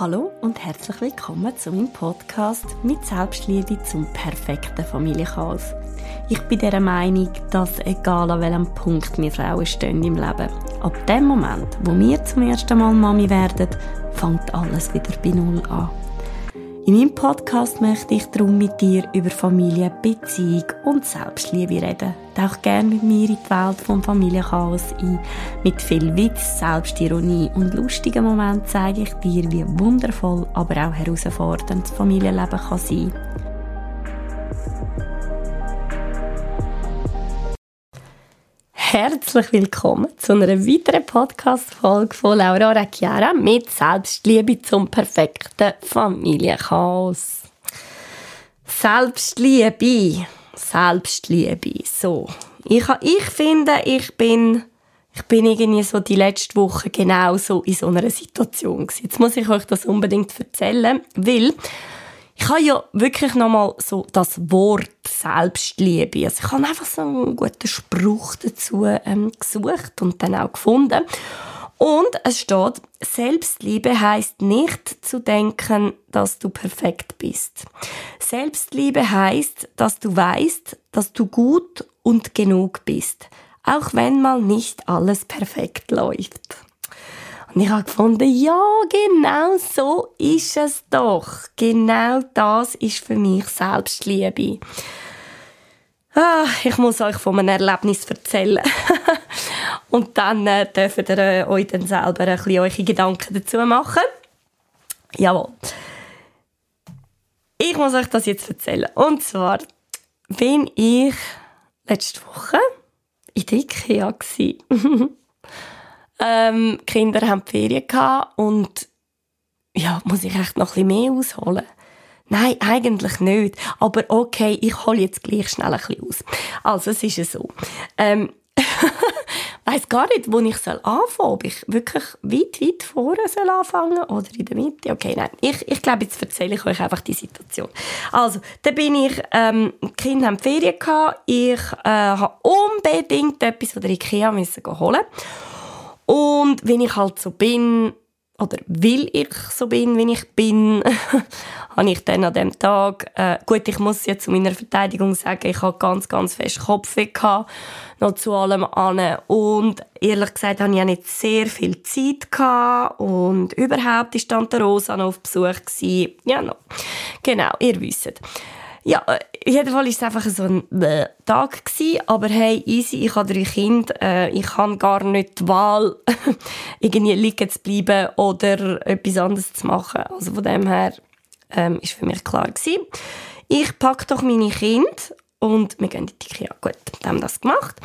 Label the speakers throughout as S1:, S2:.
S1: Hallo und herzlich willkommen zu meinem Podcast mit Selbstliebe zum perfekten Familienchaos. Ich bin der Meinung, dass egal an welchem Punkt wir Frauen stehen im Leben, ab dem Moment, wo wir zum ersten Mal Mami werden, fängt alles wieder bei Null an. In meinem Podcast möchte ich darum mit dir über Familie, Beziehung und Selbstliebe reden. Tauch gerne mit mir in die Welt vom Familienchaos ein. Mit viel Witz, Selbstironie und lustigen Momenten zeige ich dir, wie wundervoll, aber auch herausfordernd das Familienleben kann sein Herzlich willkommen zu einer weiteren Podcast-Folge von Laura Recchiara mit Selbstliebe zum perfekten Familienchaos. Selbstliebe. Selbstliebe. So. Ich, ich finde, ich bin, ich bin irgendwie so die letzte Woche genau so in so einer Situation gewesen. Jetzt muss ich euch das unbedingt erzählen, weil ich habe ja wirklich nochmal so das Wort Selbstliebe. Also ich habe einfach so einen guten Spruch dazu ähm, gesucht und dann auch gefunden. Und es steht, Selbstliebe heißt nicht zu denken, dass du perfekt bist. Selbstliebe heißt, dass du weißt, dass du gut und genug bist, auch wenn mal nicht alles perfekt läuft. Und ich habe gefunden, ja, genau so ist es doch. Genau das ist für mich Selbstliebe. Ah, ich muss euch von einem Erlebnis erzählen. Und dann äh, dürft ihr äh, euch dann selber ein bisschen eure Gedanken dazu machen. Jawohl. Ich muss euch das jetzt erzählen. Und zwar bin ich letzte Woche in der Ikea Ähm, die Kinder haben die Ferien gehabt und ja, muss ich echt noch ein bisschen mehr ausholen? Nein, eigentlich nicht. Aber okay, ich hole jetzt gleich schnell ein bisschen aus. Also, es ist ja so. Ähm, weiß gar nicht, wo ich anfangen soll. Ob ich wirklich weit, weit vorne soll anfangen oder in der Mitte. Okay, nein. Ich, ich glaube, jetzt erzähle ich euch einfach die Situation. Also, da bin ich, ähm, die Kinder haben Ferien gehabt. Ich äh, habe unbedingt etwas von der Ikea müssen holen. Und wenn ich halt so bin, oder will ich so bin, wie ich bin, habe ich dann an dem Tag, äh, gut, ich muss jetzt zu meiner Verteidigung sagen, ich habe ganz, ganz fest Kopfweh gehabt, noch zu allem an. Und ehrlich gesagt habe ich auch nicht sehr viel Zeit gehabt und überhaupt ist Tante Rosa noch auf Besuch gewesen. Ja, no. genau, ihr wisst. Ja, äh, in jedem Fall war es einfach so ein äh, Tag gewesen, aber hey, easy, ich habe drei Kinder, äh, ich habe gar nicht die Wahl, irgendwie liegen zu bleiben oder etwas anderes zu machen. Also von dem her ähm, ist für mich klar gewesen. Ich packe doch meine Kinder und wir gehen in die Ikea. Gut, haben das gemacht,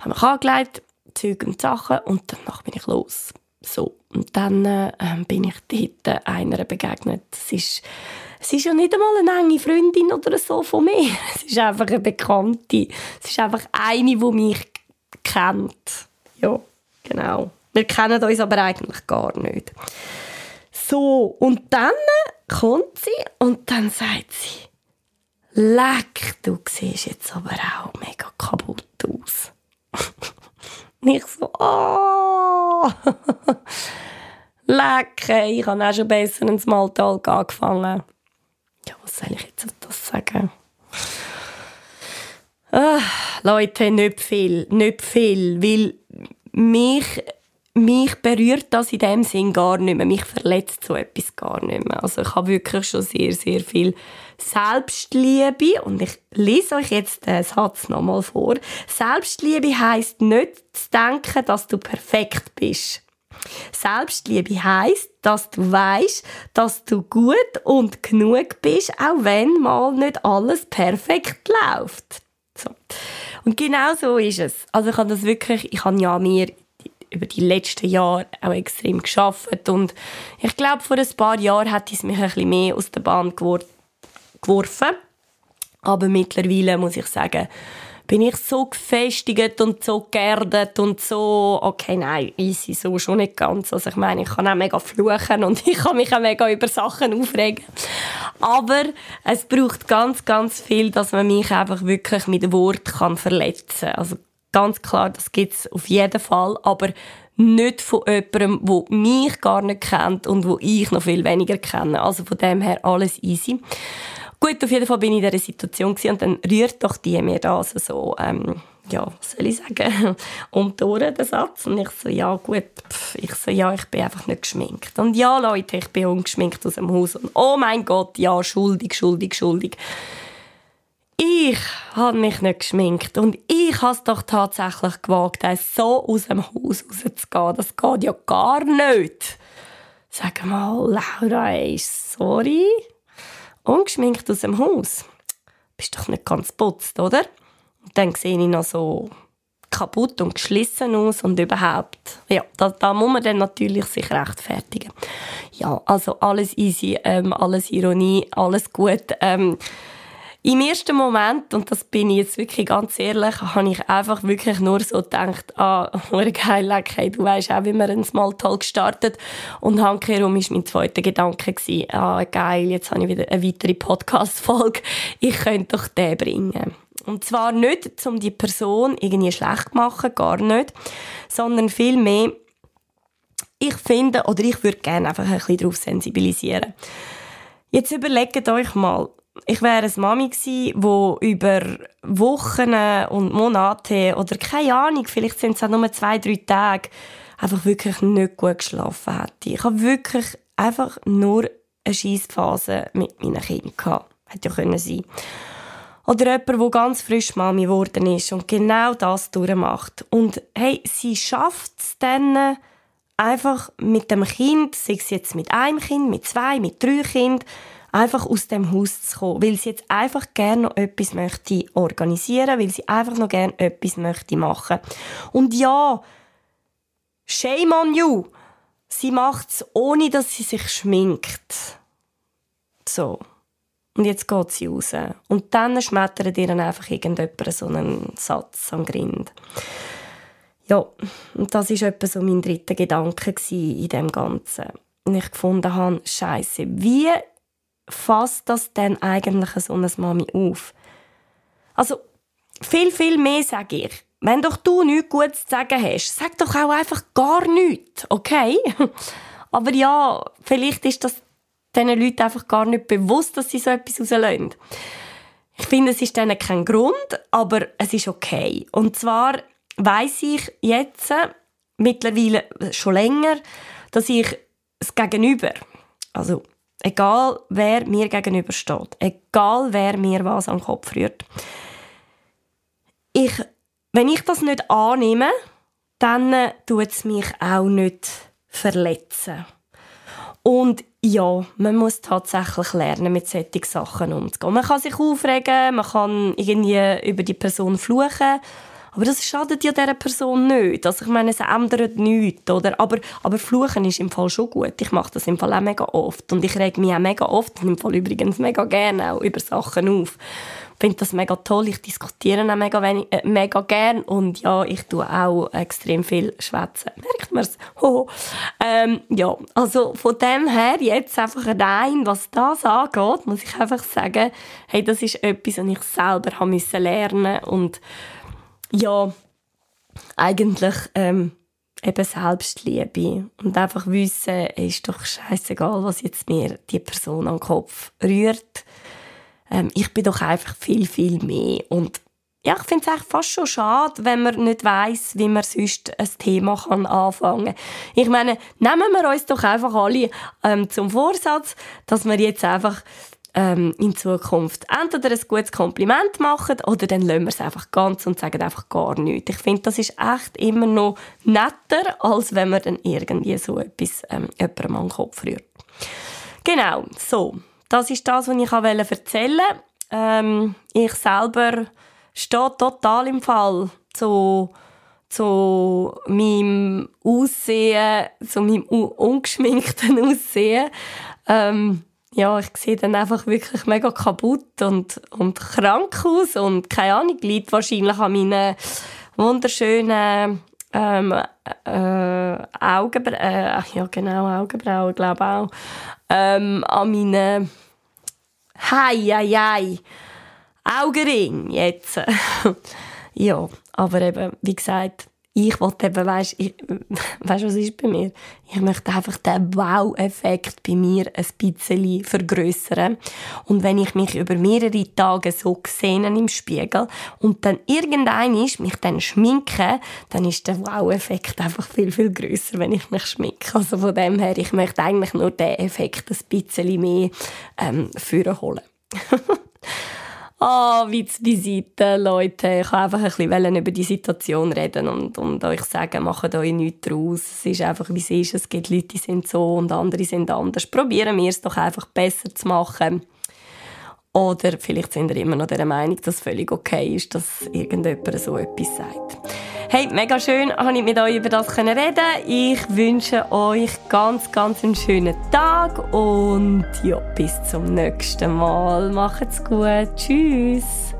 S1: haben mich angelegt, Zeug und Sachen und danach bin ich los. So, und dann äh, bin ich dort einer begegnet. Es ist es ist ja nicht einmal eine enge Freundin oder so von mir. Es ist einfach eine Bekannte. Es ist einfach eine, die mich kennt. Ja, genau. Wir kennen uns aber eigentlich gar nicht. So, und dann kommt sie und dann sagt sie, Leck, du siehst jetzt aber auch mega kaputt aus. Nicht so, oh. Leck, ich habe auch schon besser ins Smalltalk angefangen ja, was soll ich jetzt das sagen? Ah, Leute, nicht viel, nicht viel, weil mich, mich berührt das in dem Sinn gar nicht mehr. Mich verletzt so etwas gar nicht mehr. Also ich habe wirklich schon sehr, sehr viel Selbstliebe und ich lese euch jetzt den Satz nochmal vor. Selbstliebe heißt nicht zu denken, dass du perfekt bist. Selbstliebe heißt, dass du weißt, dass du gut und genug bist, auch wenn mal nicht alles perfekt läuft. So. Und genau so ist es. Also ich habe das wirklich, ich habe ja mir über die letzten Jahre auch extrem geschafft und ich glaube, vor ein paar Jahren hat es mich ein bisschen mehr aus der Bahn geworfen. Aber mittlerweile muss ich sagen, bin ich so gefestigt und so geerdet und so, okay, nein, easy, so schon nicht ganz. Also ich meine, ich kann auch mega fluchen und ich kann mich auch mega über Sachen aufregen. Aber es braucht ganz, ganz viel, dass man mich einfach wirklich mit Wort kann verletzen kann. Also Ganz klar, das gibt's auf jeden Fall, aber nicht von jemandem, der mich gar nicht kennt und wo ich noch viel weniger kenne. Also von dem her alles easy. Gut, auf jeden Fall bin ich in dieser Situation und dann rührt doch die mir da also so, ähm, ja, was soll ich sagen, um die Ohren, den Satz. Und ich so, ja gut, pff, ich so, ja, ich bin einfach nicht geschminkt. Und ja, Leute, ich bin ungeschminkt aus dem Haus. Und oh mein Gott, ja, schuldig, schuldig, schuldig. Ich habe mich nicht geschminkt und ich habe es doch tatsächlich gewagt, so aus dem Haus rauszugehen. Das geht ja gar nicht. Sag mal, Laura, ey, sorry. Ungeschminkt aus dem Haus. Bist doch nicht ganz putzt, oder? Und dann sehe ich noch so kaputt und geschlissen aus und überhaupt. Ja, da, da muss man dann natürlich sich rechtfertigen. Ja, also alles easy, ähm, alles Ironie, alles gut. Ähm, im ersten Moment, und das bin ich jetzt wirklich ganz ehrlich, habe ich einfach wirklich nur so gedacht, ah, geil, okay, du weißt auch, wie man einen Smalltalk startet. Und handkehrum war mein zweiter Gedanke, gewesen, ah, geil, jetzt habe ich wieder eine weitere Podcast-Folge. Ich könnte doch den bringen. Und zwar nicht, um die Person irgendwie schlecht zu machen, gar nicht, sondern vielmehr, ich finde, oder ich würde gerne einfach ein bisschen darauf sensibilisieren. Jetzt überlegt euch mal, ich wäre eine Mami gewesen, die über Wochen und Monate oder keine Ahnung, vielleicht sind es auch nur zwei, drei Tage, einfach wirklich nicht gut geschlafen hätte. Ich habe wirklich einfach nur eine Scheissphase mit meinen Kindern gehabt. Hätte ja können sein. Oder jemand, der ganz frisch Mami geworden ist und genau das durchmacht. Und hey, sie schafft es dann einfach mit dem Kind, sei es jetzt mit einem Kind, mit zwei, mit drei Kindern, einfach aus dem Haus zu kommen, weil sie jetzt einfach gerne noch etwas möchte organisieren, weil sie einfach noch gerne etwas möchte machen. Und ja, shame on you. Sie macht es, ohne dass sie sich schminkt. So. Und jetzt geht sie raus. Und dann schmettert ihr einfach irgendjemand so einen Satz am Grind. Ja, und das war etwa so mein dritter Gedanke in dem Ganzen. Und ich gefunden habe, Scheiße, wie fasst das denn eigentlich so eine Mami auf? Also, viel, viel mehr sage ich. Wenn doch du nichts Gutes zu sagen hast, sag doch auch einfach gar nichts, okay? Aber ja, vielleicht ist das diesen Leuten einfach gar nicht bewusst, dass sie so etwas rauslösen. Ich finde, es ist denen kein Grund, aber es ist okay. Und zwar weiß ich jetzt mittlerweile schon länger, dass ich das Gegenüber, also Egal, wer mir gegenüber steht. Egal, wer mir was am Kopf rührt. Ich, wenn ich das nicht annehme, dann tut es mich auch nicht verletzen. Und ja, man muss tatsächlich lernen, mit solchen Sachen umzugehen. Man kann sich aufregen, man kann irgendwie über die Person fluchen, aber das schadet ja dieser Person nicht. Also ich meine, es ändert nichts, oder? Aber, aber Fluchen ist im Fall schon gut. Ich mache das im Fall auch mega oft. Und ich reg mich auch mega oft, und im Fall übrigens mega gerne auch über Sachen auf. Ich finde das mega toll. Ich diskutiere auch mega, wenig, äh, mega gern. Und ja, ich tue auch extrem viel schwätzen. Merkt man es? Ähm, ja, also von dem her jetzt einfach rein, was das angeht, muss ich einfach sagen, hey, das ist etwas, was ich selber müssen lernen und ja, eigentlich ähm, eben Selbstliebe und einfach wissen, ist doch scheißegal, was jetzt mir die Person am Kopf rührt. Ähm, ich bin doch einfach viel, viel mehr und ja, ich finde es fast schon schade, wenn man nicht weiß, wie man sonst ein Thema kann anfangen kann. Ich meine, nehmen wir uns doch einfach alle ähm, zum Vorsatz, dass wir jetzt einfach ähm, in Zukunft entweder ein gutes Kompliment machen oder dann lassen wir es einfach ganz und sagen einfach gar nichts. Ich finde, das ist echt immer noch netter, als wenn man dann irgendwie so etwas ähm, jemandem an den Kopf rührt. Genau, so. Das ist das, was ich erzählen wollte. Ähm, ich selber stehe total im Fall zu, zu meinem Aussehen, zu meinem ungeschminkten Aussehen. Ähm, ja, ich sehe dann einfach wirklich mega kaputt und, und krank aus und keine Ahnung, liegt wahrscheinlich an meinen wunderschönen ähm, äh, Augenbrauen, äh, ja genau, Augenbrauen, glaube auch, ähm, an meinen Hei, hei, hei, Augenring jetzt. ja, Aber eben, wie gesagt, ich wollte eben, weißt, weißt, was ist bei mir? Ich möchte einfach den Wow-Effekt bei mir ein bisschen vergrößern. Und wenn ich mich über mehrere Tage so sehe im Spiegel und dann irgendein ist, mich dann schminke, dann ist der Wow-Effekt einfach viel, viel größer, wenn ich mich schminke. Also von dem her, ich möchte eigentlich nur den Effekt ein bisschen mehr ähm, holen. Ah, oh, Witz beiseite, Leute. Ich wollte einfach ein bisschen über die Situation reden und, und euch sagen, macht euch nichts draus. Es ist einfach, wie es ist. Es gibt Leute, die sind so und andere sind anders. Probieren wir es doch einfach besser zu machen. Oder vielleicht sind ihr immer noch der Meinung, dass es völlig okay ist, dass irgendjemand so etwas sagt. Hey, mega schön, habe ich mit euch über das reden Ich wünsche euch ganz, ganz einen schönen Tag und ja, bis zum nächsten Mal. Macht's gut. Tschüss.